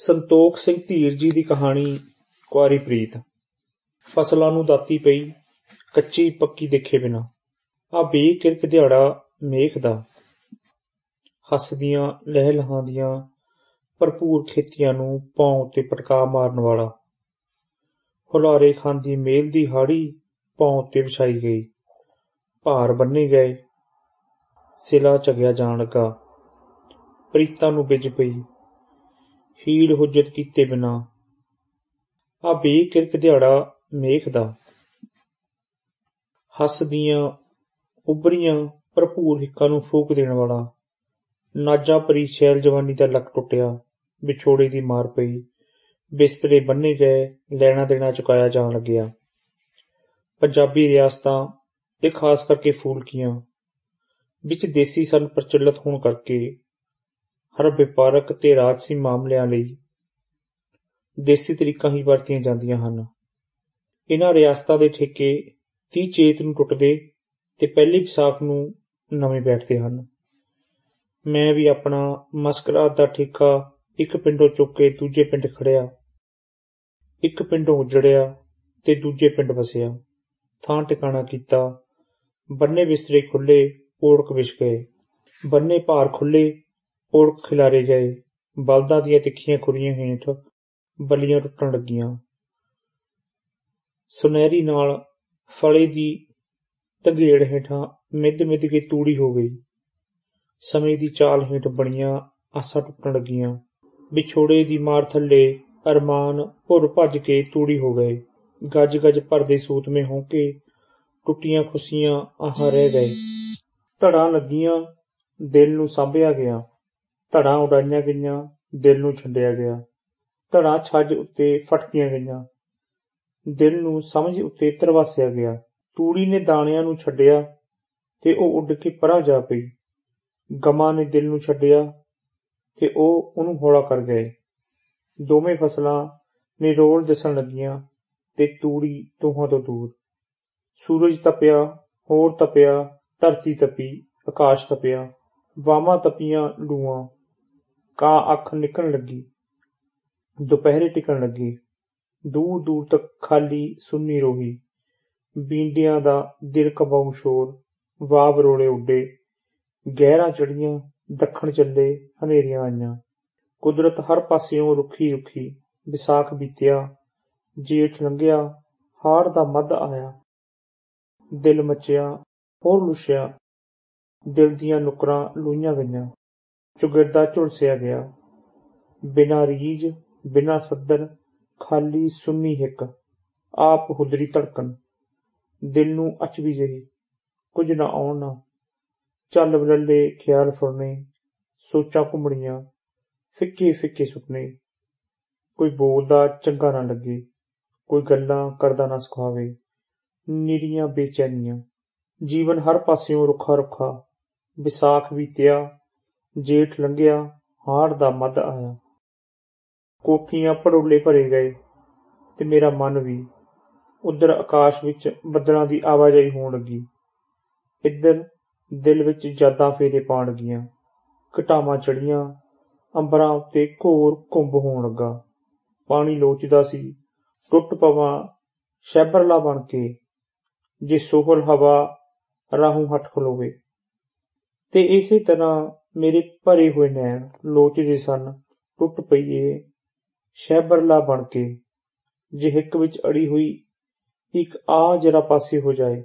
ਸੰਤੋਖ ਸਿੰਘ ਧੀਰ ਜੀ ਦੀ ਕਹਾਣੀ, ਕੁਆਰੀ ਪ੍ਰੀਤ। ਫਸਲਾਂ ਨੂੰ ਦਾਤੀ ਪਈ, ਕੱਚੀ ਪੱਕੀ ਦੇਖੇ ਬਿਨਾ। ਆ ਬੇ ਕਿਰਕ ਦਿਹਾੜਾ ਮੇਖ ਦਾ। ਹੱਸਦੀਆਂ ਲਹਿ ਲਹਾਂ ਦੀਆਂ ਭਰਪੂਰ ਖੇਤੀਆਂ ਨੂੰ ਪੌਂ ਉੱਤੇ ਪਟਕਾ ਮਾਰਨ ਵਾਲਾ। ਹੁਲਾਰੇ ਖਾਂਦੀ ਮੇਲ ਦੀ ਹਾੜੀ ਪੌਂ ਉੱਤੇ ਵਿਛਾਈ ਗਈ। ਭਾਰ ਬੰਨੇ ਗਏ। ਸਿਲਾ ਚਗਿਆ ਜਾਣ ਲੱਗਾ। ਪ੍ਰੀਤਾਂ ਨੂੰ ਬਿਜ ਪਈ। ਹੀੜ ਹੁਜਤ ਕੀਤੇ ਬਿਨਾ। ਆ ਬੇ ਕਿਰਕ ਦਿਹਾੜਾ ਮੇਖ ਦਾ ਹੱਸਦੀਆਂ ਉਭਰੀਆਂ ਭਰਪੂਰ ਹਿੱਕਾਂ ਨੂੰ ਫੂਕ ਦੇਣ ਵਾਲਾ, ਨਾਜਾ ਪਰੀ ਸ਼ੈਲ ਜਵਾਨੀ ਦਾ ਲੱਕ ਟੁੱਟਿਆ, ਵਿਛੋੜੇ ਦੀ ਮਾਰ ਪਈ, ਬਿਸਤਰੇ ਬੰਨੇ ਗਏ, ਲੈਣਾ ਦੇਣਾ ਚੁਕਾਇਆ ਜਾਣ ਲੱਗਿਆ। ਪੰਜਾਬੀ ਰਿਆਸਤਾਂ ਤੇ ਖਾਸ ਕਰਕੇ ਫੂਲਕੀਆਂ, ਵਿੱਚ ਦੇਸੀ ਸਨ ਪ੍ਰਚਲਿਤ ਹੋਣ ਕਰਕੇ ਹਰ ਵਪਾਰਕ ਤੇ ਰਾਜਸੀ ਮਾਮਲਿਆਂ ਲਈ ਦੇਸੀ ਤਰੀਕਾਂ ਹੀ ਵਰਤੀਆਂ ਜਾਂਦੀਆਂ ਹਨ। ਇਹਨਾਂ ਰਿਆਸਤਾਂ ਦੇ ਠੇਕੇ 30 ਚੇਤ ਨੂੰ ਟੁੱਟਦੇ ਤੇ ਪਹਿਲੀ ਵਿਸਾਖ ਨੂੰ ਨਵੇਂ ਬੈਠਦੇ ਹਨ। ਮੈਂ ਵੀ ਆਪਣਾ ਮਸਕਰਾਤ ਦਾ ਠੇਕਾ ਇੱਕ ਪਿੰਡੋਂ ਚੁੱਕ ਕੇ ਦੂਜੇ ਪਿੰਡ ਖੜਿਆ, ਇੱਕ ਪਿੰਡੋਂ ਉਜੜਿਆ ਤੇ ਦੂਜੇ ਪਿੰਡ ਵਸਿਆ। ਥਾਂ ਟਿਕਾਣਾ ਕੀਤਾ, ਬੰਨੇ ਬਿਸਤਰੇ ਖੁੱਲੇ ਓੜਕ ਵਿਛ ਗਏ। ਬੰਨੇ ਭਾਰ ਖੁੱਲੇ ਓੜਕ ਖਿਲਾਰੇ ਗਏ ਬਲਦਾਂ ਦੀਆਂ ਤਿੱਖੀਆਂ ਖੁਰੀਆਂ ਹੇਠ ਬਲੀਆਂ ਟੁੱਟਣ ਲੱਗੀਆਂ। ਸੁਨਹਿਰੀ ਨਾਲ ਫਲੇ ਦੀ ਤਗੇੜ ਹੇਠਾਂ ਮਿੱਧ ਮਿੱਧ ਕੇ ਤੂੜੀ ਹੋ ਗਈ। ਸਮੇਂ ਦੀ ਚਾਲ ਹੇਠ ਬਣੀਆਂ ਆਸਾਂ ਟੁੱਟਣ ਲੱਗੀਆਂ। ਵਿਛੋੜੇ ਦੀ ਮਾਰ ਥੱਲੇ ਅਰਮਾਨ ਭੁਰ ਭੱਜ ਕੇ ਤੂੜੀ ਹੋ ਗਏ। ਗੱਜ ਗੱਜ ਭਰਦੇ ਸੂਤ ਮੇ ਹੋ ਕੇ ਟੁੱਟੀਆਂ ਖੁਸ਼ੀਆਂ ਆਹ ਰਹਿ ਗਏ। ਧੜਾਂ ਲੱਗੀਆਂ, ਦਿਲ ਨੂੰ ਸਾਂਭਿਆ ਗਿਆ। ਧੜਾਂ ਉਡਾਈਆਂ ਗਈਆਂ, ਦਿਲ ਨੂੰ ਛੱਡਿਆ ਗਿਆ। ਧੜਾਂ ਛੱਜ ਉੱਤੇ ਫਟਕੀਆਂ ਗਈਆਂ। ਦਿਲ ਨੂੰ ਸਮਝ ਉੱਤੇ ਤਰਵਾਸਿਆ ਗਿਆ। ਤੂੜੀ ਨੇ ਦਾਣਿਆਂ ਨੂੰ ਛੱਡਿਆ ਤੇ ਉਹ ਉੱਡ ਕੇ ਪਰਾਂ ਜਾ ਪਈ। ਗਮਾਂ ਨੇ ਦਿਲ ਨੂੰ ਛੱਡਿਆ ਤੇ ਉਹ ਉਹਨੂੰ ਹੌਲਾ ਕਰ ਗਏ। ਦੋਵੇਂ ਫਸਲਾਂ ਨਿਰੋਲ ਦਿਸਣ ਲੱਗੀਆਂ ਤੇ ਤੂੜੀ ਦੋਹਾਂ ਤੋਂ ਦੂਰ। ਸੂਰਜ ਤਪਿਆ, ਹੋਰ ਤਪਿਆ, ਧਰਤੀ ਤਪੀ, ਆਕਾਸ਼ ਤਪਿਆ। ਵਾਮਾ ਤਪੀਆਂ ਲੂਆਂ। ਕਾਂ ਅੱਖ ਨਿਕਲਣ ਲੱਗੀ। ਦੁਪਹਿਰੇ ਟਿਕਣ ਲੱਗੀ। ਦੂਰ ਦੂਰ ਤੱਕ ਖਾਲੀ ਸੁੰਨੀ ਰੋਹੀ। ਬੀਂਡਿਆਂ ਦਾ ਦਿਲ ਕਬਾਉ ਸ਼ੋਰ। ਵਾਬ ਰੋਲੇ ਉੱਡੇ। ਗਹਿਰਾਂ ਚੜੀਆਂ ਦੱਖਣ ਚੱਲੇ, ਹਨੇਰੀਆਂ ਆਈਆਂ। ਕੁਦਰਤ ਹਰ ਪਾਸਿਓਂ ਰੁੱਖੀ ਰੁੱਖੀ ਵਿਸਾਖ ਬੀਤਿਆ। ਜੇਠ ਲੰਘਿਆ। ਹਾੜ ਦਾ ਮੱਧ ਆਇਆ। ਦਿਲ ਮਚਿਆ, ਹੋਰ ਲੁਸ਼ਿਆ। ਦਿਲ ਦੀਆਂ ਨੁਕਰਾਂ ਲੂਈਆਂ ਗਈਆਂ। ਚੁਗਿਰਦਾ ਝੁਲਸਿਆ ਗਿਆ। ਬਿਨਾਂ ਰੀਜ ਬਿਨਾਂ ਸੱਦਰ ਖਾਲੀ ਸੁੰਨੀ ਹਿੱਕ, ਆਪ ਹੁਦਰੀ ਧੜਕਣ। ਦਿਲ ਨੂੰ ਅਚਵੀ ਜਹੀ, ਕੁਝ ਨਾ ਆਉਣ ਨਾ। ਚੱਲ ਬਲੱਲੇ ਖਿਆਲ ਫੁਰਨੇ, ਸੋਚਾਂ ਘੁੰਮਣੀਆਂ, ਫਿੱਕੇ ਫਿੱਕੇ ਸੁਪਨੇ। ਕੋਈ ਬੋਲਦਾ ਚੰਗਾ ਨਾ ਲੱਗੇ, ਕੋਈ ਗੱਲਾਂ ਕਰਦਾ ਨਾ ਸਿਖਾਵੇ। ਨਿਰੀਆਂ ਬੇਚੈਨੀਆਂ। ਜੀਵਨ ਹਰ ਪਾਸਿਓਂ ਰੁੱਖਾ ਰੁੱਖਾ, ਵਿਸਾਖ ਬੀਤਿਆ ਜੇਠ ਲੰਘਿਆ ਹਾੜ ਦਾ ਮੱਧ ਆਇਆ। ਕੋਠੀਆਂ ਪੜੋਲੇ ਭਰੇ ਗਏ ਤੇ ਮੇਰਾ ਮਨ ਵੀ ਉਧਰ ਆਕਾਸ਼ ਵਿੱਚ ਬੱਦਲਾਂ ਦੀ ਆਵਾਜਾਈ ਹੋਣ ਲੱਗੀ। ਇੱਧਰ ਦਿਲ ਵਿੱਚ ਜਾਦਾਂ ਫੇਰੇ ਪਾਣ ਗਈਆਂ ਘਟਾਵਾਂ ਚੜੀਆਂ ਅੰਬਰਾਂ ਉੱਤੇ ਘੋਰ ਕੁੰਭ ਹੋਣ ਲੱਗਾ। ਪਾਣੀ ਲੋਚਦਾ ਸੀ, ਟੁੱਟ ਪਵਾਂ ਸ਼ੈਬਰਲਾ ਬਣ ਕੇ, ਜੇ ਸੋਹਲ ਹਵਾ ਰਾਹੋਂ ਹਟ ਖਲੋਵੇ। ਤੇ ਇਸੇ ਤਰ੍ਹਾਂ ਮੇਰੇ ਭਰੇ ਹੋਏ ਨੈਣ ਲੋਚਦੇ ਸਨ, ਟੁੱਟ ਪਈਏ ਸ਼ੈਬਰਲਾ ਬਣ ਕੇ, ਜੇ ਹਿੱਕ ਵਿੱਚ ਅੜੀ ਹੋਈ, ਇੱਕ ਆ ਜਰਾ ਪਾਸੇ ਹੋ ਜਾਏ।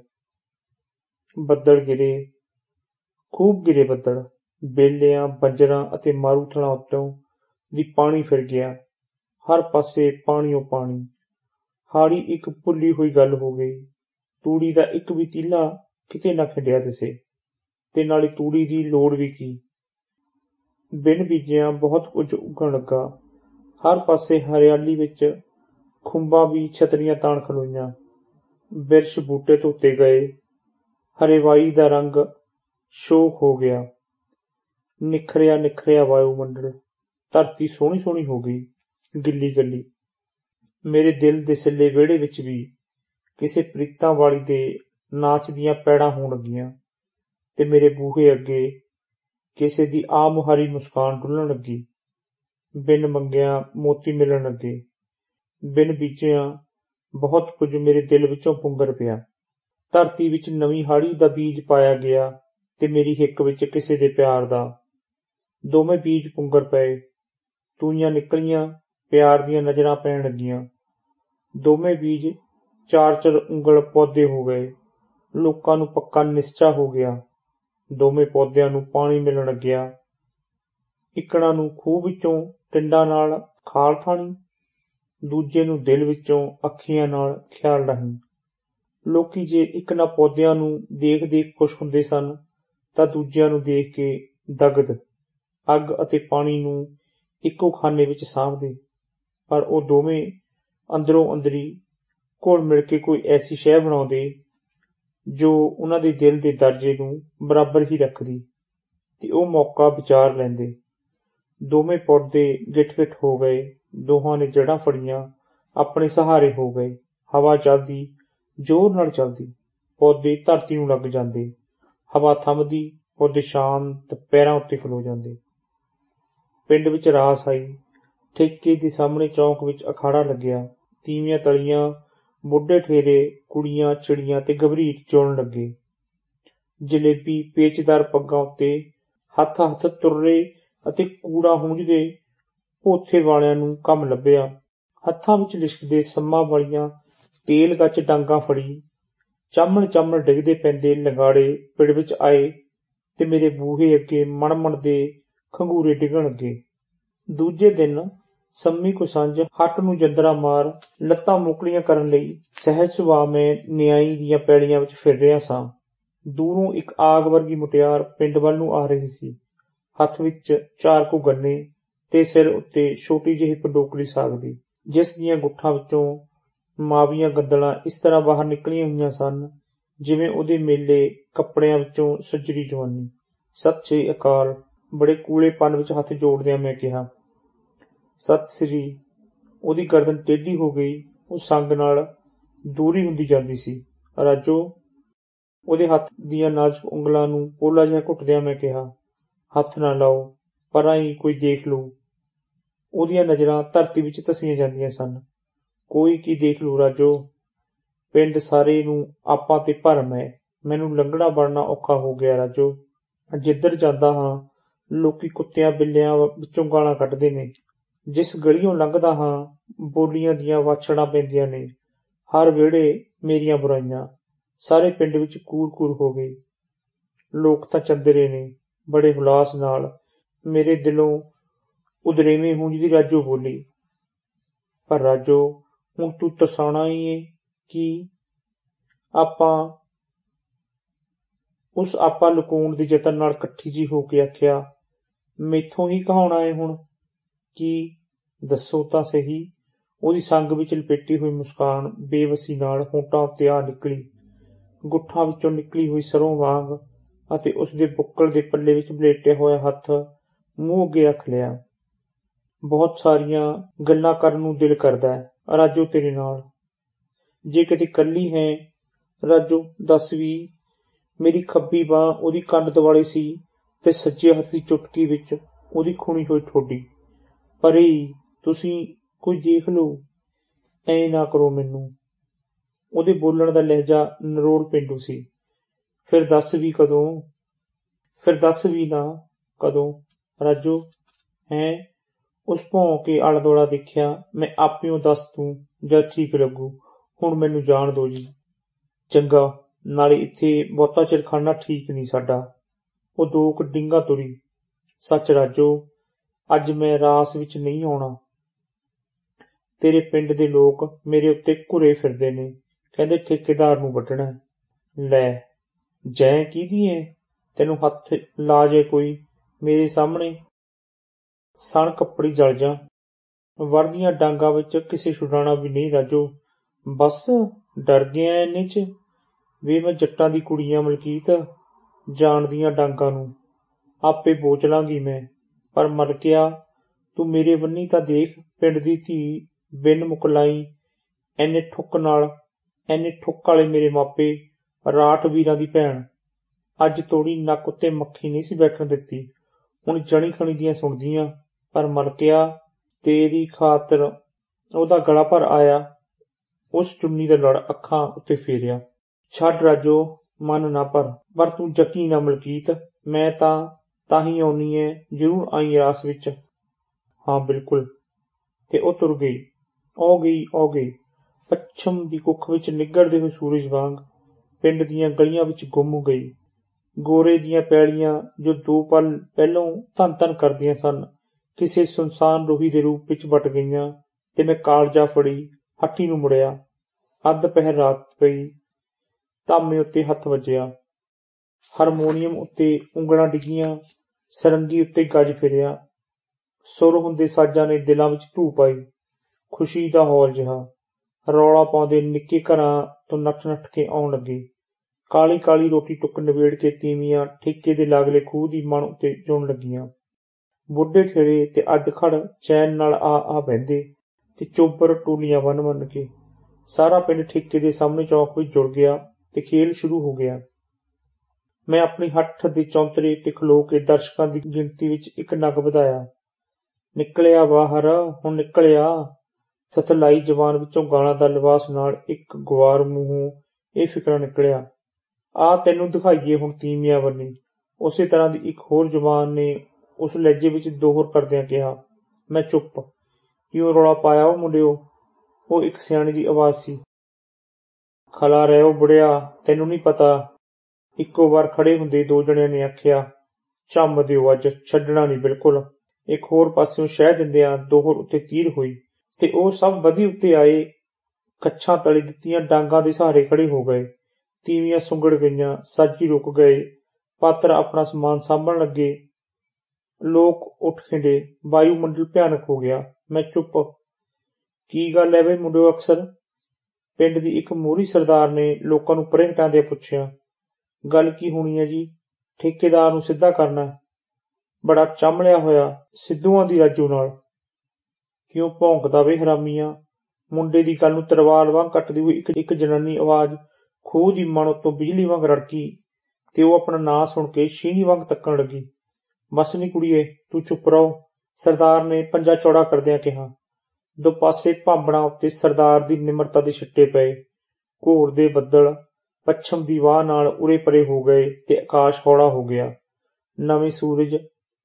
ਬੱਦਲ ਗਿਰੇ, ਖੂਬ ਗਿਰੇ ਬੱਦਲ, ਬੇਲਿਆਂ, ਬੰਜਰਾਂ ਅਤੇ ਮਾਰੂਥਲਾਂ ਉੱਤੋਂ ਦੀ ਪਾਣੀ ਫਿਰ ਗਿਆ। ਹਰ ਪਾਸੇ ਪਾਣੀਓ ਪਾਣੀ। ਹਾੜੀ ਇੱਕ ਭੁੱਲੀ ਹੋਈ ਗੱਲ ਹੋ ਗਈ। ਤੂੜੀ ਦਾ ਇੱਕ ਵੀ ਤੀਲਾ ਕਿਤੇ ਨਾ ਖਿੰਡਿਆ ਦਿਸੇ। ਤੇ ਨਾਲੇ ਤੂੜੀ ਦੀ ਲੋੜ ਵੀ ਕੀ? ਬਿਨ ਬੀਜਿਆਂ ਬਹੁਤ ਕੁਝ ਉੱਗਣ ਲੱਗਾ। ਹਰ ਪਾਸੇ ਹਰਿਆਲੀ ਵਿੱਚ ਖੁੰਬਾਂ ਵੀ ਛਤਰੀਆਂ ਤਾਣ ਖਲੋਈਆਂ। ਬਿਰਸ਼ ਬੂਟੇ ਧੋਤੇ ਗਏ। ਹਰੇਵਾਈ ਦਾ ਰੰਗ ਸ਼ੋਕ ਹੋ ਗਿਆ। ਨਿਖਰਿਆ ਨਿਖਰਿਆ ਵਾਯੂਮੰਡਲ। ਧਰਤੀ ਸੋਹਣੀ ਸੋਹਣੀ ਹੋ ਗਈ। ਗਿੱਲੀ ਗੱਲੀ। ਮੇਰੇ ਦਿਲ ਦੇ ਸਿੱਲੇ ਵਿਹੜੇ ਵਿੱਚ ਵੀ ਕਿਸੇ ਪ੍ਰੀਤਾਂ ਵਾਲੀ ਦੇ ਨਾਚ ਦੀਆਂ ਪੈੜਾਂ ਹੋਣ ਲੱਗੀਆਂ ਤੇ ਮੇਰੇ ਬੂਹੇ ਅੱਗੇ ਕਿਸੇ ਦੀ ਆਮੁਹਾਰੀ ਮੁਸਕਾਨ ਡੁੱਲਣ ਲੱਗੀ। ਬਿਨ ਮੰਗਿਆ ਮੋਤੀ ਮਿਲਣ ਲੱਗੇ ਬਿਨ ਬੀਜਿਆਂ ਬਹੁਤ ਕੁਝ ਮੇਰੇ ਦਿਲ ਵਿੱਚੋਂ ਪੁੰਗਰ ਪਿਆ। ਧਰਤੀ ਵਿੱਚ ਨਵੀਂ ਹਾੜੀ ਦਾ ਬੀਜ ਪਾਇਆ ਗਿਆ ਤੇ ਮੇਰੀ ਹਿੱਕ ਵਿੱਚ ਕਿਸੇ ਦੇ ਪਿਆਰ ਦਾ। ਦੋਵੇਂ ਬੀਜ ਪੁੰਗਰ ਪਏ। ਤੂਈਆਂ ਨਿਕਲੀਆਂ, ਪਿਆਰ ਦੀਆਂ ਨਜ਼ਰਾਂ ਪੈਣ ਲੱਗੀਆਂ। ਦੋਵੇਂ ਬੀਜ ਚਾਰ ਚਾਰ ਉਂਗਲ ਪੌਦੇ ਹੋ ਗਏ। ਲੋਕਾਂ ਨੂੰ ਪੱਕਾ ਨਿਸ਼ਚਾ ਹੋ ਗਿਆ। ਦੋਵੇਂ ਪੌਦਿਆਂ ਨੂੰ ਪਾਣੀ ਮਿਲਣ ਲੱਗਿਆ। ਇਕਣਾ ਨੂੰ ਖੂਹ ਵਿੱਚੋਂ ਟਿੰਡਾਂ ਨਾਲ ਖਾਲ ਥਾਣੀ ਦੂਜੇ ਨੂੰ ਦਿਲ ਵਿੱਚੋਂ ਅੱਖੀਆਂ ਨਾਲ ਖਿਆਲ ਰਹੀ। ਲੋਕੀ ਜੇ ਇੱਕ ਨਾ ਪੌਦਿਆਂ ਨੂੰ ਦੇਖ ਦੇਖ ਖੁਸ਼ ਹੁੰਦੇ ਸਨ, ਤਾਂ ਦੂਜਿਆਂ ਨੂੰ ਦੇਖ ਕੇ ਦਗਦ, ਅੱਗ ਅਤੇ ਪਾਣੀ ਨੂੰ ਇੱਕੋ ਖਾਨੇ ਵਿੱਚ ਸਾਂਭਦੇ। ਪਰ ਉਹ ਦੋਵੇਂ ਅੰਦਰੋਂ ਅੰਦਰੀ ਘੁਲ ਮਿਲ ਕੇ ਕੋਈ ਐਸੀ ਸ਼ੈ ਬਣਾਉਂਦੇ ਜੋ ਉਹਨਾਂ ਦੇ ਦਿਲ ਦੇ ਦਰਜੇ ਨੂੰ ਬਰਾਬਰ ਹੀ ਰੱਖਦੀ ਤੇ ਉਹ ਮੌਕਾ ਵਿਚਾਰ ਲੈਂਦੇ। ਦੋਵੇਂ ਪੌਦੇ ਗਿੱਠ-ਗਿੱਠ ਹੋ ਗਏ, ਦੋਹਾਂ ਨੇ ਜੜਾਂ ਫੜੀਆਂ, ਆਪਣੇ ਸਹਾਰੇ ਹੋ ਗਏ। ਹਵਾ ਚੱਲਦੀ, ਜ਼ੋਰ ਨਾਲ ਚੱਲਦੀ। ਪੌਦੇ ਧਰਤੀ ਨੂੰ ਲੱਗ ਜਾਂਦੇ। ਹਵਾ ਥੰਮਦੀ, ਪੌਦੇ ਸ਼ਾਂਤ ਪੈਰਾਂ ਉੱਤੇ ਖਲੋ ਜਾਂਦੇ। ਪਿੰਡ ਵਿੱਚ ਰਾਸ ਆਈ। ਠੇਕੇ ਦੇ ਸਾਹਮਣੇ ਚੌਂਕ ਵਿੱਚ ਅਖਾੜਾ ਲੱਗਿਆ। ਤੀਵੀਆਂ ਤਲੀਆਂ ਬੁੱਢੇ ਠੇਰੇ, ਕੁੜੀਆਂ, ਚਿੜੀਆਂ ਤੇ ਗਭਰੀਟ ਚੋਣ ਲੱਗੇ। ਜਲੇਬੀ ਪੇਚਦਾਰ ਪੱਗਾਂ ਉੱਤੇ ਹੱਥ ਹੱਥ ਤੁਰੇ ਅਤੇ ਕੂੜਾ ਹੁੰਝਦੇ ਪੋਥੇ ਵਾਲਿਆਂ ਨੂੰ ਕੰਮ ਲੱਭਿਆ। ਹੱਥਾਂ ਵਿੱਚ ਲਿਸ਼ਕਦੇ ਸੰਮਾਂ ਵਾਲੀਆਂ ਤੇਲ ਗੱਚ ਡਾਂਗਾ ਫੜੀ। ਚਾਮਣ ਚਾਮਣ ਡਿੱਗਦੇ ਪੈਂਦੇ ਲੰਗਾੜੇ ਪਿੜ ਵਿੱਚ ਆਏ ਤੇ ਮੇਰੇ ਬੂਹੇ ਅੱਗੇ ਮਣਮਣ ਦੇ ਖੰਗੂਰੇ ਡਿੱਗਣ ਅੱਗੇ ਦੂਜੇ ਦਿਨ ਸੰਮੀ ਕੋ ਸੰਜ ਹੱਟ ਨੂੰ ਜੰਦਰਾ ਮਾਰ, ਲੱਤਾਂ ਮੁਕਲੀਆਂ ਕਰਨ ਲਈ ਸਹਿਜ ਸੁਭਾਅ ਮੈਂ ਨਿਆਈ ਦੀਆਂ ਪੈੜੀਆਂ ਵਿੱਚ ਫਿਰ ਰਿਹਾ ਸਾਂ। ਦੂਰੋਂ ਇੱਕ ਆਗ ਵਰਗੀ ਮੁਟਿਆਰ ਪਿੰਡ ਵੱਲ ਨੂੰ ਆ ਰਹੀ ਸੀ। ਹੱਥ ਵਿੱਚ ਚਾਰ ਕੁ ਗੰਨੇ ਤੇ ਸਿਰ ਉੱਤੇ ਛੋਟੀ ਜਿਹੀ ਪੰਡੋਕੜੀ ਸਾਗਦੀ ਜਿਸ ਦੀਆਂ ਗੁੱਠਾਂ ਵਿੱਚੋਂ ਮਾਵੀਆਂ ਗੱਦਲਾਂ ਇਸ ਤਰ੍ਹਾਂ ਬਾਹਰ ਨਿਕਲੀਆਂ ਹੋਈਆਂ ਸਨ, ਜਿਵੇਂ ਉਹਦੇ ਮੇਲੇ ਕੱਪੜਿਆਂ ਵਿੱਚੋਂ ਸੱਜਰੀ ਜਵਾਨੀ। ਸਤਿ ਸ੍ਰੀ ਅਕਾਲ। ਬੜੇ ਕੂਲੇਪਨ ਵਿੱਚ ਹੱਥ ਜੋੜਦਿਆਂ ਮੈਂ ਕਿਹਾ ਸਤਿ ਸ੍ਰੀ ਉਹਦੀ ਗਰਦਨ ਟੇਢੀ ਹੋ ਗਈ, ਉਹ ਸੰਗ ਨਾਲ ਦੂਰੀ ਹੁੰਦੀ ਜਾਂਦੀ ਸੀ। ਰਾਜੋ, ਉਹਦੇ ਹੱਥ ਦੀਆਂ ਨਾਜ਼ੁਕ ਉਂਗਲਾਂ ਨੂੰ ਪੋਲਾ ਜਿਹਾ ਘੁੱਟਦਿਆਂ ਮੈਂ ਕਿਹਾ, ਹੱਥ ਨਾ ਲਾਓ, ਪਰਾਂ ਹੀ ਕੋਈ ਦੇਖ ਲੂ ਉਹਦੀਆਂ ਨਜ਼ਰਾਂ ਧਰਤੀ ਵਿੱਚ ਤਸੀਆਂ ਜਾਂਦੀਆਂ ਸਨ। ਕੋਈ ਕੀ ਦੇਖ ਲੂ ਰਾਜੋ? ਪਿੰਡ ਸਾਰੇ ਨੂੰ ਆਪਾਂ ਤੇ ਭਰਮ ਹੈ ਮੈਨੂੰ ਲੰਗੜਾ ਬਣਨਾ ਔਖਾ ਹੋ ਗਿਆ, ਰਾਜੋ। ਜਿੱਧਰ ਜਾਂਦਾ ਹਾਂ, ਲੋਕੀ ਕੁੱਤਿਆਂ ਬਿੱਲਿਆਂ ਵਿੱਚੋਂ ਗਾਲਾਂ ਕੱਢਦੇ ਨੇ। ਜਿਸ ਗਲੀੋਂ ਲੰਘਦਾ ਹਾਂ, ਬੋਲੀਆਂ ਦੀਆਂ ਵਾਛੜਾਂ ਪੈਂਦੀਆਂ ਨੇ। ਹਰ ਵੇੜੇ ਮੇਰੀਆਂ ਬੁਰਾਈਆਂ। ਸਾਰੇ ਪਿੰਡ ਵਿੱਚ ਕੂਰ-ਕੂਰ ਹੋ ਗਈ ਲੋਕ ਤਾਂ ਚੰਦਰੇ ਨੇ, ਬੜੇ ਹੁਲਾਸ ਨਾਲ। ਮੇਰੇ ਦਿਲੋਂ ਉਦਰੇਵੇਂ ਹੁੰਜਦੀ ਰਾਜੋ ਬੋਲੀ, ਪਰ ਰਾਜੋ, ਹੁਣ ਤੂੰ ਤਰਸਾਣਾ ਹੀ ਏ ਕਿ ਆਪਾਂ, ਉਸ ਆਪਾ ਲੁਕਾਉਣ ਦੇ ਯਤਨ ਨਾਲ ਇਕੱਠੀ ਜੀ ਹੋ ਕੇ ਆਖਿਆ, ਮੈਥੋਂ ਹੀ ਕਹਾਉਣਾ ਏ ਹੁਣ? ਕੀ ਦੱਸੋ ਤਾਂ ਸਹੀ? ਉਹਦੀ ਸੰਗ ਵਿੱਚ ਲਪੇਟੀ ਹੋਈ ਮੁਸਕਾਨ ਬੇਵਸੀ ਨਾਲ ਹੋਂਟਾਂ ਉੱਤੇ ਆ ਨਿਕਲੀ। ਗੁੱਠਾਂ ਵਿੱਚੋਂ ਨਿਕਲੀ ਹੋਈ ਸਰੋਂ ਵਾਂਗ ਅਤੇ ਉਸ ਦੇ ਬੁੱਕਲ ਦੇ ਪੱਲੇ ਵਿੱਚ ਬਲੇਟਿਆ ਹੋਇਆ ਹੱਥ ਮੂੰਹ ਅੱਗੇ ਰੱਖ ਲਿਆ। ਬਹੁਤ ਸਾਰੀਆਂ ਗੱਲਾਂ ਕਰਨ ਨੂੰ ਦਿਲ ਕਰਦਾ ਹੈ, ਰਾਜੋ ਤੇਰੇ ਨਾਲ। ਜੇ ਕਿਤੇ ਕੱਲੀ ਹੈ, ਰਾਜੋ, ਦੱਸ ਵੀ, ਮੇਰੀ ਖੱਬੀ ਬਾਹ ਉਹਦੀ ਕੰਨ ਦੁਆਲੇ ਸੀ ਤੇ ਸੱਜੇ ਹੱਥ ਦੀ ਚੁਟਕੀ ਵਿੱਚ ਉਹਦੀ ਖੁਣੀ ਹੋਈ ਠੋਡੀ। ਪਰੇ ਤੁਸੀਂ ਕੋਈ ਦੇਖ ਲਓ। ਐ ਨਾ ਕਰੋ ਮੈਨੂੰ। ਉਹਦੇ ਬੋਲਣ ਦਾ ਲਹਿਜਾ ਨਰੋਲ ਪਿੰਡੂ ਸੀ। ਫਿਰ ਦੱਸ ਵੀ ਕਦੋਂ? ਫਿਰ ਦੱਸ ਵੀ ਨਾ ਕਦੋਂ? ਰਾਜੋ, ਹੈ? ਉਸ ਭੌਂ ਕੇ ਆਲਾ ਦੋਲਾ ਦੇਖਿਆ, ਮੈਂ ਆਪਿਓ ਦੱਸ ਤੂੰ ਜਦ ਠੀਕ ਲੱਗੂ। ਹੁਣ ਮੈਨੂੰ ਜਾਣ ਦਿਓ ਜੀ। ਚੰਗਾ, ਨਾਲੇ ਇੱਥੇ ਬਹੁਤਾ ਚਿਰ ਖੜਨਾ ਠੀਕ ਨਹੀਂ ਸਾਡਾ। ਉਹ ਦੋ ਕੁ ਡਿੰਗਾ ਤੁਰੀ। ਸੱਚ ਰਾਜੋ ਅੱਜ ਮੈਂ ਰਾਸ ਵਿੱਚ ਨਹੀਂ ਆਉਣਾ। ਤੇਰੇ ਪਿੰਡ ਦੇ ਲੋਕ ਮੇਰੇ ਉੱਤੇ ਘੁਰੇ ਫਿਰਦੇ ਨੇ, ਕਹਿੰਦੇ ਠੇਕੇਦਾਰ ਨੂੰ ਵੱਢਣਾ ਹੈ। ਲੈ, ਜੈ ਕਿਹਦੀ ਏ? ਤੈਨੂੰ ਹੱਥ ਲਾ ਜੇ ਕੋਈ ਮੇਰੇ ਸਾਹਮਣੇ। ਸਣ ਕੱਪੜੀ ਜਲ ਜਾ। ਵਰਦੀਆਂ ਡਾਂਗਾ ਵਿੱਚ ਕਿਸੇ ਛੁਡਾਣਾ ਵੀ ਨਹੀਂ ਰਾਜੋ। ਬਸ ਡਰ ਗਿਆ ਇੰਨੇ ਚ। ਵੀ ਮੈਂ ਜੱਟਾਂ ਦੀ ਕੁੜੀਆਂ ਮਲਕੀਤ ਜਾਣਦੀਆਂ ਡਾਂਗਾ ਨੂੰ। ਆਪੇ ਬੋਚ ਲਾਂਗੀ ਮੈਂ। ਪਰ ਮਲਕਿਆ ਤੂੰ ਮੇਰੇ ਬੰਨੀ ਤਾਂ ਦੇਖ, ਪਿੰਡ ਦੀ ਧੀ ਬਿਨ ਮੁਕਲਾਈ, ਐਨੇ ਠੁੱਕ ਨਾਲ, ਐਨੇ ਠੁੱਕ ਵਾਲੇ ਮੇਰੇ ਮਾਪੇ ਰਾਠ ਵੀਰਾਂ ਦੀ ਭੈਣ। ਅੱਜ ਤੋੜੀ ਨੱਕ ਉੱਤੇ ਮੱਖੀ ਨਹੀਂ ਸੀ ਬੈਠਣ ਦਿੱਤੀ। ਹੁਣ ਜਣੀ ਖਣੀ ਦੀਆਂ ਸੁਣਦੀਆਂ, ਪਰ ਮਲਕਿਆ ਤੇਰੀ ਖਾਤਰ ਉਹਦਾ ਗਲਾ ਭਰ ਆਇਆ। ਉਸ ਚੁੰਨੀ ਦਾ ਲੜ ਅੱਖਾਂ ਉੱਤੇ ਫੇਰਿਆ। ਛੱਡ ਰਾਜੋ, ਮਨ ਨਾ ਪਰ ਪਰ ਤੂੰ ਜੱਕੀ ਨਾ ਮਲਕੀਤ, ਮੈਂ ਤਾਂ ਤਾਂ ਹੀ ਆਉਣੀ ਐ ਜ਼ਰੂਰ ਆਈ ਰਾਸ ਵਿੱਚ। ਹਾਂ, ਬਿਲਕੁਲ। ਤੇ ਉਹ ਤੁਰ ਗਈ। ਉਹ ਗਈ ਉਹ ਗਈ। ਪੱਛਮ ਦੀ ਕੁੱਖ ਵਿੱਚ ਨਿੱਗਰਦੇ ਹੋਏ ਸੂਰਜ ਵਾਂਗ ਪਿੰਡ ਦੀਆਂ ਗਲੀਆਂ ਵਿੱਚ ਗੁੰਮ ਗਈ। ਗੋਰੇ ਦੀਆਂ ਪੈਲੀਆਂ ਜੋ ਦੋ ਪਲ ਪਹਿਲੋਂ ਧੰਨ ਧੰਨ ਕਰਦੀਆਂ ਸਨ, ਕਿਸੇ ਸੁਨਸਾਨ ਰੋਹੀ ਦੇ ਰੂਪ ਵਿੱਚ ਵਟ ਗਈਆਂ ਤੇ ਮੈਂ ਕਾਲਜਾ ਫੜੀ, ਹੱਟੀ ਨੂੰ ਮੁੜਿਆ। ਅੱਧ ਪਹਿਰ ਰਾਤ ਪਈ। ਧਾਮੇ ਉੱਤੇ ਹੱਥ ਵੱਜਿਆ। ਹਾਰਮੋਨੀਅਮ ਉੱਤੇ ਉਂਗਲਾਂ ਡਿੱਗੀਆਂ, ਸਰੰਗੀ ਉੱਤੇ ਗੱਜ ਫਿਰਿਆ। ਸੁਰ ਹੁੰਦੇ ਸਾਜ਼ਾਂ ਨੇ ਦਿਲਾਂ ਵਿੱਚ ਧੂ ਪਾਈ। ਖੁਸ਼ੀ ਦਾ ਹੌਲ ਜਿਹਾ। ਰੌਲਾ ਪਾਉਂਦੇ ਨਿੱਕੇ ਘਰਾਂ ਤੋਂ ਨੱਠ ਨੱਠ ਕੇ ਆਉਣ ਲੱਗੇ। ਕਾਲੀ ਕਾਲੀ ਰੋਟੀ ਟੁੱਕ ਨਵੇੜ ਕੇ ਤੀਵੀਆਂ ਠੇਕੇ ਦੇ ਲਾਗਲੇ ਖੂਹ ਦੀ ਮਣ ਉੱਤੇ ਚੁਣ ਲੱਗੀਆਂ। ਬੁੱਢੇ ਠੇਰੇ ਤੇ ਅੱਜ ਖੜ ਚੈਨ ਨਾਲ ਆ ਆ ਬਹਿੰਦੇ ਤੇ ਚੋਬਰ ਟੋਲੀਆਂ ਬੰਨ ਬੰਨ ਕੇ। ਸਾਰਾ ਪਿੰਡ ਠੇਕੇ ਦੇ ਸਾਹਮਣੇ ਚੌਕ ਵਿੱਚ ਜੁੜ ਗਿਆ ਤੇ ਖੇਲ ਸ਼ੁਰੂ ਹੋ ਗਿਆ। ਮੈਂ ਆਪਣੀ ਹੱਠ ਦੇ ਚੌਂਤਰੇ ਤੇ ਖਲੋ ਕੇ ਦਰਸ਼ਕਾਂ ਦੀ ਗਿਣਤੀ ਵਿੱਚ ਇੱਕ ਨਗ ਵਧਾਇਆ। ਨਿਕਲਿਆ ਬਾਹਰ, ਹੁਣ ਨਿਕਲਿਆ। ਸਤਲਾਈ ਜਵਾਨ ਵਿੱਚੋਂ ਗਾਲਾਂ ਦਾ ਲਿਬਾਸ ਨਾਲ ਇੱਕ ਗਵਾਰ ਮੂੰਹੋਂ ਇਹ ਫਿਕਰਾ ਨਿਕਲਿਆ। ਆ ਤੈਨੂੰ ਦਿਖਾਈਏ ਹੁਣ ਤੀਮੀਆਂ ਬੰਨੀ ਉਸੇ ਤਰ੍ਹਾਂ ਦੀ ਇੱਕ ਹੋਰ ਜਵਾਨ ਨੇ ਉਸ ਲਹਿਜੇ ਵਿੱਚ ਦੋਹਰ ਕਰਦਿਆਂ ਕਿਹਾ, ਮੈਂ ਚੁੱਪ। ਕਿਉਂ ਰੌਲਾ ਪਾਇਆ ਉਹ ਮੁੰਡਿਓ। ਉਹ ਇੱਕ ਸਿਆਣੀ ਦੀ ਆਵਾਜ਼ ਸੀ। ਖਲਾ ਰਹਿਓ ਬੁੜਿਆ, ਤੈਨੂੰ ਨਹੀਂ ਪਤਾ ਇੱਕੋ ਵਾਰ ਖੜੇ ਹੁੰਦੇ ਦੋ ਜਣਿਆਂ ਨੇ ਆਖਿਆ, ਝੰਮ ਦਿਓ ਅੱਜ, ਛੱਡਣਾ ਨਹੀਂ ਬਿਲਕੁਲ। ਇੱਕ ਹੋਰ ਪਾਸਿਓਂ ਸ਼ਹਿ ਦਿੰਦਿਆਂ ਦੋਹਰ ਉੱਤੇ ਤੀਰ ਹੋਈ ਤੇ ਉਹ ਸਭ ਵਧੀ ਉੱਤੇ ਆਏ। ਕੱਛਾਂ ਤਲੀ ਦਿੱਤੀਆਂ ਡਾਂਗਾਂ ਦੇ ਸਹਾਰੇ ਖੜੇ ਹੋ ਗਏ। ਤੀਵੀਆਂ ਸੁੰਗੜ ਗਈਆਂ, ਸਾਜੀ ਰੁਕ ਗਏ। ਪਾਤਰ ਆਪਣਾ ਸਮਾਨ ਸਾਂਭਣ ਲੱਗੇ। ਲੋਕ ਉੱਠ ਖਿੰਡੇ, ਵਾਯੂਮੰਡਲ ਭਿਆਨਕ ਹੋ ਗਿਆ, ਮੈਂ ਚੁੱਪ। ਕੀ ਗੱਲ ਹੈ ਵੇ ਮੁੰਡਿਓ ਅਕਸਰ? ਪਿੰਡ ਦੀ ਇੱਕ ਮੋਹਰੀ ਸਰਦਾਰ ਨੇ ਲੋਕਾਂ ਨੂੰ ਪਰੇ ਹਟਾਉਂਦਿਆਂ ਪੁੱਛਿਆ ਗੱਲ ਕੀ ਹੋਣੀ ਹੈ ਜੀ? ਠੇਕੇਦਾਰ ਨੂੰ ਸਿੱਧਾ ਕਰਨਾ ਬੜਾ ਚਾਂਮਲਿਆ ਹੋਇਆ ਸਿੱਧੂਆਂ ਦੀ ਰਾਜੂ ਨਾਲ। ਕਿਉਂ ਭੌਂਕਦਾ ਵੇ ਹਰਾਮੀਆਂ? ਮੁੰਡੇ ਦੀ ਗੱਲ ਨੂੰ ਤਰਵਾਲ ਵਾਂਗ ਕੱਟਦੀ ਹੋਈ ਇੱਕ ਇੱਕ ਜਨਾਨੀ ਆਵਾਜ਼ ਖੂਹ ਦੀ ਮਣ ਉੱਤੋਂ ਬਿਜਲੀ ਵਾਂਗ ਰੜਕੀ ਤੇ ਉਹ ਆਪਣਾ ਨਾਂ ਸੁਣ ਕੇ ਸ਼ੀਨੀ ਵਾਂਗ ਤੱਕਣ ਲੱਗੀ। ਬਸ ਨਹੀਂ ਕੁੜੀਏ, ਤੂੰ ਚੁੱਪ ਰਹੋ। ਸਰਦਾਰ ਨੇ ਪੰਜਾ ਚੌੜਾ ਕਰਦਿਆਂ ਕਿਹਾ। ਦੋ ਪਾਸੇ ਭਾਂਬਣਾ ਉੱਤੇ ਸਰਦਾਰ ਦੀ ਨਿਮਰਤਾ ਦੇ ਛਿੱਟੇ ਪਏ। ਘੋਰ ਦੇ ਬੱਦਲ ਪੱਛਮ ਦੀ ਵਾਹ ਨਾਲ ਉਰੇ ਪਰੇ ਹੋ ਗਏ ਤੇ ਆਕਾਸ਼ ਹੌਲਾ ਹੋ ਗਿਆ। ਨਵੇਂ ਸੂਰਜ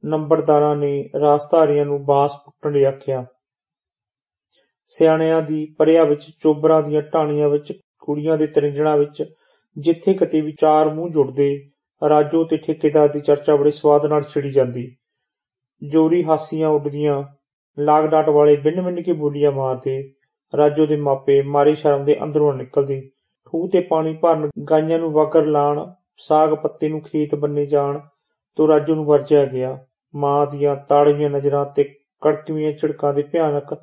ਨੰਬਰਦਾਰਾਂ ਨੇ ਰਾਸਧਾਰੀਆਂ ਨੂੰ ਬਾਂਸ ਪੁੱਟਣ ਲਈ ਆਖਿਆ। ਸਿਆਣਿਆਂ ਦੀ ਪਰਿਆ ਵਿੱਚ, ਚੋਬਰਾਂ ਦੀਆਂ ਢਾਣੀਆਂ ਵਿੱਚ, ਕੁੜੀਆਂ ਦੇ ਤਰਿੰਜਣਾ ਵਿੱਚ, ਜਿੱਥੇ ਕਿਤੇ ਵੀ ਚਾਰ ਮੂੰਹ ਜੁੜਦੇ, ਰਾਜੋ ਤੇ ਠੇਕੇਦਾਰ ਦੀ ਚਰਚਾ ਬੜੇ ਸਵਾਦ ਨਾਲ ਛਿੜੀ ਜਾਂਦੀ। ਜੋਰੀ ਹਾਸੀਆਂ ਉੱਡਦੀਆਂ ਲਾਗ ਡਾਟ ਵਾਲੇ ਬਿੰਨ ਬਿੰਨ ਕੇ ਬੋਲੀਆਂ ਮਾਰਦੇ, ਰਾਜੋ ਦੇ ਮਾਪੇ ਮਾਰੇ ਸ਼ਰਮ ਦੇ ਅੰਦਰੋਂ ਨਿਕਲਦੇ। ਖੂਹ ਤੇ ਪਾਣੀ ਭਰਨ, ਗਾਈਆਂ ਨੂੰ ਵਾਗਰ ਲਾਣ, ਸਾਗ ਪੱਤੇ ਨੂੰ ਖੇਤ ਬੰਨੇ ਜਾਣ ਤੋਂ ਰਾਜੂ ਨੂੰ ਵਰਜਿਆ ਗਿਆ। ਮਾਂ ਦੀਆਂ ਤਾੜੀਆਂ ਨਜ਼ਰਾਂ ਤੇ ਕੜਕਵੀਆਂ ਝੜਕਾਂ ਦੇ ਭਿਆਨਕ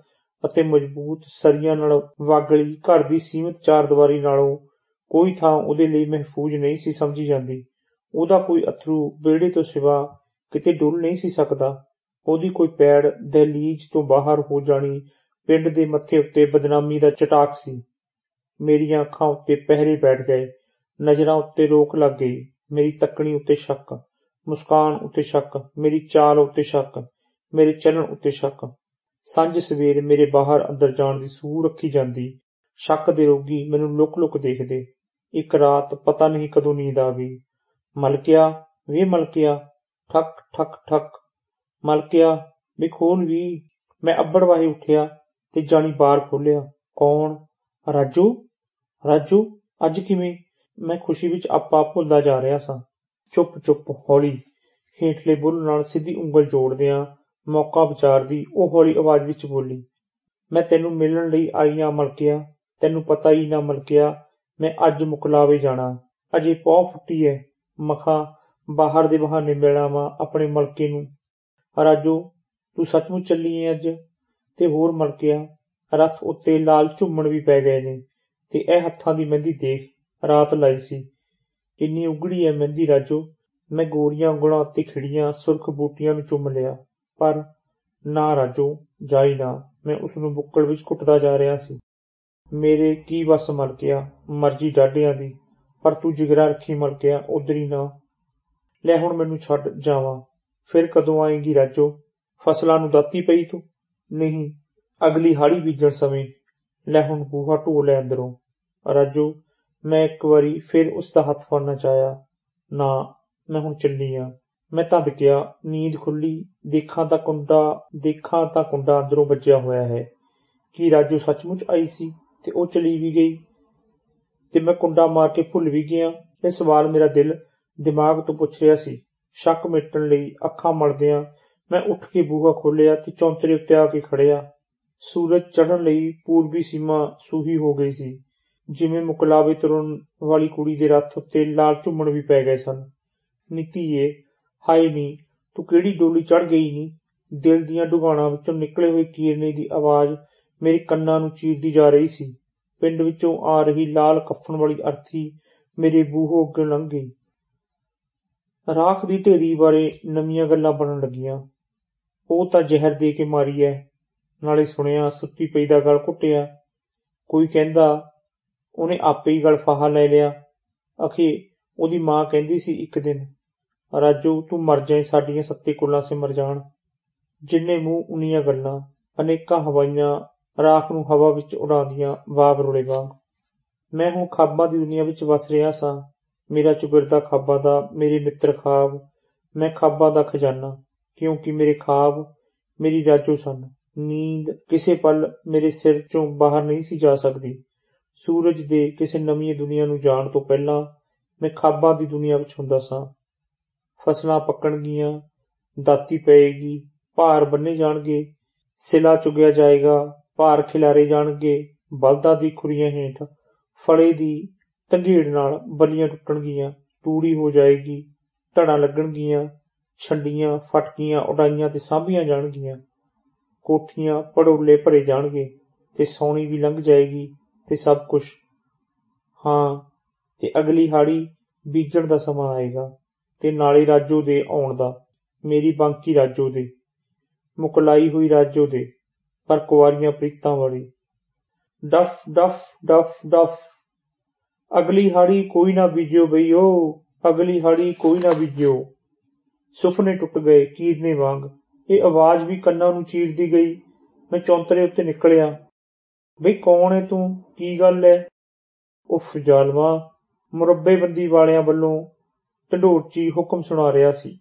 ਅਤੇ ਮਜ਼ਬੂਤ ਸਰੀਆਂ ਨਾਲ ਵਾਗਲੀ ਘਰ ਦੀ ਸੀਮਿਤ ਚਾਰਦੀਵਾਰੀ ਨਾਲੋਂ ਕੋਈ ਥਾਂ ਉਹਦੇ ਲਈ ਮਹਿਫੂਜ਼ ਨਹੀਂ ਸੀ ਸਮਝੀ ਜਾਂਦੀ। ਉਹਦਾ ਕੋਈ ਅਥਰੂ ਵਿਹੜੇ ਤੋਂ ਸਿਵਾ ਕਿਤੇ ਡੁੱਲ ਨਹੀਂ ਸੀ ਸਕਦਾ। ਉਹਦੀ ਕੋਈ ਪੈੜ ਦਹਲੀਜ਼ ਤੋਂ ਬਾਹਰ ਹੋ ਜਾਣੀ ਪਿੰਡ ਦੇ ਮੱਥੇ ਉੱਤੇ ਬਦਨਾਮੀ ਦਾ ਚਟਾਕ ਸੀ। ਮੇਰੀਆਂ ਅੱਖਾਂ ਉੱਤੇ ਪਹਿਰੇ ਬੈਠ ਗਏ, ਨਜ਼ਰਾਂ ਉੱਤੇ ਰੋਕ ਲੱਗ ਗਈ, ਮੇਰੀ ਤੱਕਣੀ ਉੱਤੇ ਸ਼ੱਕ, ਮੁਸਕਾਨ ਉੱਤੇ ਸ਼ੱਕ, ਮੇਰੀ ਚਾਲ ਉੱਤੇ ਸ਼ੱਕ, ਮੇਰੇ ਚੱਲਣ ਉੱਤੇ ਸ਼ੱਕ। ਸੰਜ ਸਵੇਰ ਮੇਰੇ ਬਾਹਰ ਅੰਦਰ ਜਾਣ ਦੀ ਸੂਹ ਰੱਖੀ ਜਾਂਦੀ, ਸ਼ੱਕ ਦੇ ਰੋਗੀ ਮੈਨੂੰ ਲੁਕ ਲੁਕ ਦੇਖਦੇ। ਇੱਕ ਰਾਤ ਪਤਾ ਨਹੀਂ ਕਦੋਂ ਨੀਂਦ ਆ ਗਈ। ਮਲਕਿਆ, ਵੇ ਮਲਕਿਆ, ਠਕ ਠਕ ਠਕ। ਮਲਕਿਆ, ਵੀ ਖੋਲ ਵੀ। ਮੈਂ ਅੱਬੜ ਵਾਹੇ ਉੱਠਿਆ ਤੇ ਜਾਣੀ ਬਾਰ ਖੋਲਿਆ ਕੌਣ? ਰਾਜੂ? ਰਾਜੂ, ਅੱਜ ਕਿਵੇਂ? ਮੈਂ ਖੁਸ਼ੀ ਵਿੱਚ ਆਪਾ ਭੁੱਲਦਾ ਜਾ ਰਿਹਾ ਸਾਂ। ਚੁੱਪ ਚੁੱਪ ਹੌਲੀ ਹੇਠਲੇ ਬੁੱਲ ਨਾਲ ਸਿੱਧੀ ਉਂਗਲ ਜੋੜਦਿਆਂ ਮੌਕਾ ਵਿਚਾਰਦੀ ਉਹ ਹੌਲੀ ਆਵਾਜ਼ ਵਿੱਚ ਬੋਲੀ, ਮੈਂ ਤੈਨੂੰ ਮਿਲਣ ਲਈ ਆਈ ਆ ਮਲਕਿਆ। ਤੈਨੂੰ ਪਤਾ ਹੀ ਨਾ ਮਲਕਿਆ, ਮੈਂ ਅੱਜ ਮੁਕਲਾਵੇ ਜਾਣਾ। ਅਜੇ ਪੌ ਫੁੱਟੀ ਐ। ਮਖਾ, ਬਾਹਰ ਦੇ ਬਹਾਨੇ ਮਿਲਾਵਾਂ ਆਪਣੇ ਮਲਕੇ ਨੂੰ। ਰਾਜੂ, ਤੂੰ ਸੱਚਮੁੱਚ ਚੱਲੀ ਐ ਅੱਜ? ਤੇ ਹੋਰ ਮਲਕਿਆ, ਰੱਥ ਉੱਤੇ ਲਾਲ ਝੁੰਮਣ ਵੀ ਪੈ ਗਏ ਨੇ। ਤੇ ਇਹ ਹੱਥਾਂ ਦੀ ਮਹਿੰਦੀ ਦੇਖ ਰਾਤ ਲਾਈ ਸੀ। ਇੰਨੀ ਉਗੜੀ ਐ ਮਹਿੰਦੀ ਰਾਜੂ। ਮੈਂ ਗੋਰੀਆਂ ਉਂਗਲਾਂ ਉੱਤੇ ਖਿੜੀਆਂ, ਸੁਰਖ ਬੂਟੀਆਂ ਨੂੰ ਚੁੰਮ ਲਿਆ ਪਰ ਨਾ ਰਾਜੂ, ਜਾਈ ਨਾ, ਮੈਂ ਉਸ ਨੂੰ ਬੁੱਕਲ ਵਿੱਚ ਘੁੱਟਦਾ ਜਾ ਰਿਹਾ ਸੀ। ਮੇਰੇ ਕੀ ਵਸ ਮਲਕਿਆ ਮਰਜ਼ੀ ਡਾਢਿਆਂ ਦੀ, ਪਰ ਤੂੰ ਜਿਗਰਾ ਰੱਖੀ ਮਲਕਿਆ ਉਧਰੀ ਨਾ। ਲੈ ਹੁਣ ਮੈਨੂੰ ਛੱਡ ਜਾਵਾਂ, ਫਿਰ ਕਦੋਂ ਆਏਗੀ ਰਾਜੋ? ਫਸਲਾਂ ਨੂੰ ਦਾਤੀ ਪਈ ਤੂੰ? ਨਹੀਂ, ਅਗਲੀ ਹਾੜੀ ਬੀਜਣ ਸਮੇਂ ਲੈ ਹੁਣ ਬੂਹਾ ਢੋ ਲੈ ਅੰਦਰੋਂ। ਰਾਜੂ, ਮੈਂ ਇੱਕ ਵਾਰੀ ਫਿਰ ਉਸ ਦਾ ਹੱਥ ਫੜਨਾ ਚਾਹਿਆ। ਨਾ, ਮੈਂ ਹੁਣ ਚੱਲੀ ਆ। ਮੈਂ ਧਦਕਿਆ ਨੀਂਦ ਖੁੱਲੀ, ਦੇਖਾਂ ਤਾਂ ਕੁੰਡਾ, ਦੇਖਾਂ ਤਾਂ ਕੁੰਡਾ ਅੰਦਰੋਂ ਵੱਜਿਆ ਹੋਇਆ ਹੈ। ਕੀ ਰਾਜੂ ਸੱਚਮੁੱਚ ਆਈ ਸੀ ਤੇ ਉਹ ਚਲੀ ਵੀ ਗਈ? ਤੇ ਮੈਂ ਕੁੰਡਾ ਮਾਰ ਕੇ ਭੁੱਲ ਵੀ ਗਿਆ। ਇਹ ਸਵਾਲ ਮੇਰਾ ਦਿਲ ਦਿਮਾਗ ਤੋਂ ਪੁੱਛ ਰਿਹਾ ਸੀ। ਸ਼ੱਕ ਮਿਟਣ ਲਈ ਅੱਖਾਂ ਮਲਦਿਆਂ ਮੈਂ ਉੱਠ ਕੇ ਬੂਹਾ ਖੋਲ੍ਹਿਆ ਤੇ ਚੌਂਤਰੇ ਉੱਤੇ ਆ ਕੇ ਖੜਿਆ ਸੂਰਜ ਚੜ੍ਹਨ ਲਈ ਪੂਰਬੀ ਸੀਮਾ ਸੂਹੀ ਹੋ ਗਈ ਸੀ, ਜਿਵੇਂ ਮੁਕਲਾਵੇ ਤੁਰਨ ਵਾਲੀ ਕੁੜੀ ਦੇ ਰੱਥ ਉੱਤੇ ਲਾਲ ਝੁੰਮਣ ਵੀ ਪੈ ਗਏ ਸਨ। ਨੀਤੀਏ ਹਾਏ ਨੀ, ਤੂੰ ਕਿਹੜੀ ਡੋਲੀ ਚੜ੍ਹ ਗਈ ਨੀ? ਦਿਲ ਦੀਆਂ ਡੁਗਾਣਾਂ ਵਿੱਚੋਂ ਨਿਕਲੇ ਹੋਏ ਕੀਰਨੇ ਦੀ ਆਵਾਜ਼ ਮੇਰੇ ਕੰਨਾਂ ਨੂੰ ਚੀਰਦੀ ਜਾ ਰਹੀ ਸੀ। ਪਿੰਡ ਵਿੱਚੋਂ ਆ ਰਹੀ ਲਾਲ ਕੱਫਣ ਵਾਲੀ ਅਰਥੀ ਮੇਰੇ ਬੂਹੋਂ ਅੱਗੇ ਲੰਘ ਗਈ। ਰਾਖ ਦੀ ਢੇਰੀ ਬਾਰੇ ਨਵੀਆਂ ਗੱਲਾਂ ਬਣਨ ਲੱਗੀਆਂ। ਉਹ ਤਾਂ ਜ਼ਹਿਰ ਦੇ ਕੇ ਮਾਰੀ ਐ। ਨਾਲੇ ਸੁਣਿਆ, ਸੁੱਤੀ ਪਈ ਦਾ ਗਲ ਘੁੱਟਿਆ। ਕੋਈ ਕਹਿੰਦਾ, ਉਹਨੇ ਆਪੇ ਹੀ ਗਲ ਫਾਹਾ ਲੈ ਲਿਆ। ਅਖੇ, ਉਹਦੀ ਮਾਂ ਕਹਿੰਦੀ ਸੀ ਇੱਕ ਦਿਨ, ਰਾਜੂ, ਤੂੰ ਮਰ ਜਾਏ ਸਾਡੀਆਂ ਸੱਤੇ ਕੁੱਲਾਂ ਸਿਮਰ ਜਾਣ। ਜਿੰਨੇ ਮੂੰਹ ਉਨੀਆਂ ਗੱਲਾਂ, ਅਨੇਕਾਂ ਹਵਾਈਆਂ, ਰਾਖ ਨੂੰ ਹਵਾ ਵਿੱਚ ਉਡਾਉਂਦੀਆਂ ਬਾਬ ਰੁਲੇ ਵਾਂਗ ਮੈਂ ਹੁਣ ਖਾਬਾਂ ਦੀ ਦੁਨੀਆ ਵਿੱਚ ਵਸ ਰਿਹਾ ਸਾਂ। ਮੇਰਾ ਚੁਗਰਦਾ ਖਾਬਾਂ ਦਾ, ਮੇਰੇ ਮਿੱਤਰ ਖਾਬ। ਮੈਂ ਖਾਬਾਂ ਦਾ ਖਜ਼ਾਨਾ, ਕਿਉਂਕਿ ਮੇਰੇ ਖਾਬ, ਮੇਰੀ ਰਾਜੋ ਸਨ। ਨੀਂਦ ਕਿਸੇ ਪਲ ਮੇਰੇ ਸਿਰ ਚੋਂ ਬਾਹਰ ਨਹੀਂ ਸੀ ਜਾ ਸਕਦੀ। ਸੂਰਜ ਦੇ ਕਿਸੇ ਨਵੀਂ ਦੁਨੀਆ ਨੂੰ ਜਾਣ ਤੋਂ ਪਹਿਲਾਂ ਮੈਂ ਖਾਬਾਂ ਦੀ ਦੁਨੀਆ ਵਿੱਚ ਹੁੰਦਾ ਸਾਂ। ਫਸਲਾਂ ਪੱਕਣਗੀਆਂ, ਦਾਤੀ ਪਏਗੀ, ਭਾਰ ਬੰਨੇ ਜਾਣਗੇ, ਸਿਲਾ ਚੁਗਿਆ ਜਾਏਗਾ, ਭਾਰ ਖਿਲਾਰੇ ਜਾਣਗੇ, ਬਲਦਾਂ ਦੀ ਖੁਰੀਆਂ ਹੇਠ, ਫਲੇ ਦੀ ਤੰਗੀੜ ਨਾਲ ਬਲੀਆਂ ਟੁੱਟਣਗੀਆਂ, ਤੂੜੀ ਹੋ ਜਾਏਗੀ, ਧੜਾਂ ਲੱਗਣਗੀਆਂ, ਛੰਡੀਆਂ ਫਟਕੀਆਂ ਉਡਾਈਆਂ ਤੇ ਸਾਂਭੀਆਂ ਜਾਣਗੀਆਂ। ਕੋਠੀਆਂ ਪੜੋਲੇ ਭਰੇ ਜਾਣਗੇ ਤੇ ਸੌਣੀ ਵੀ ਲੰਘ ਜਾਏਗੀ ਤੇ ਸਭ ਕੁਝ ਹਾਂ, ਤੇ ਅਗਲੀ ਹਾੜੀ ਬੀਜਣ ਦਾ ਸਮਾਂ ਆਏਗਾ ਤੇ ਨਾਲੇ ਰਾਜੋ ਦੇ ਆਉਣ ਦਾ, ਮੇਰੀ ਬਾਂਕੀ ਰਾਜੋ ਦੇ। ਮੁਕਲਾਈ ਹੋਈ ਰਾਜੋ ਦੇ, ਪਰ ਕੁਵਾਰੀਆਂ ਪ੍ਰੀਤਾਂ ਵਾਲੀ। ਡਫ ਡਫ ਡਫ ਡਫ। ਅਗਲੀ ਹਾੜੀ ਕੋਈ ਨਾ ਬੀਜਿਓ ਬਈਓ, ਅਗਲੀ ਹਾੜੀ ਕੋਈ ਨਾ ਬੀਜਿਓ। ਸੁਪਨੇ ਟੁੱਟ ਗਏ ਕੀਰਨੇ ਵਾਂਗ। ਇਹ ਆਵਾਜ਼ ਵੀ ਕੰਨਾਂ ਨੂੰ ਚੀਰਦੀ ਗਈ। ਮੈਂ ਚੌਂਤਰੇ ਉੱਤੇ ਨਿਕਲਿਆ। ਬਈ, ਕੌਣ ਹੈ ਤੂੰ? ਕੀ ਗੱਲ ਹੈ ਉਫ, ਜ਼ਾਲਮਾ, ਮੁਰੱਬੇਬੰਦੀ ਵਾਲਿਆਂ ਵੱਲੋਂ ਢੰਡੋਰਚੀ ਹੁਕਮ ਸੁਣਾ ਰਿਹਾ ਸੀ।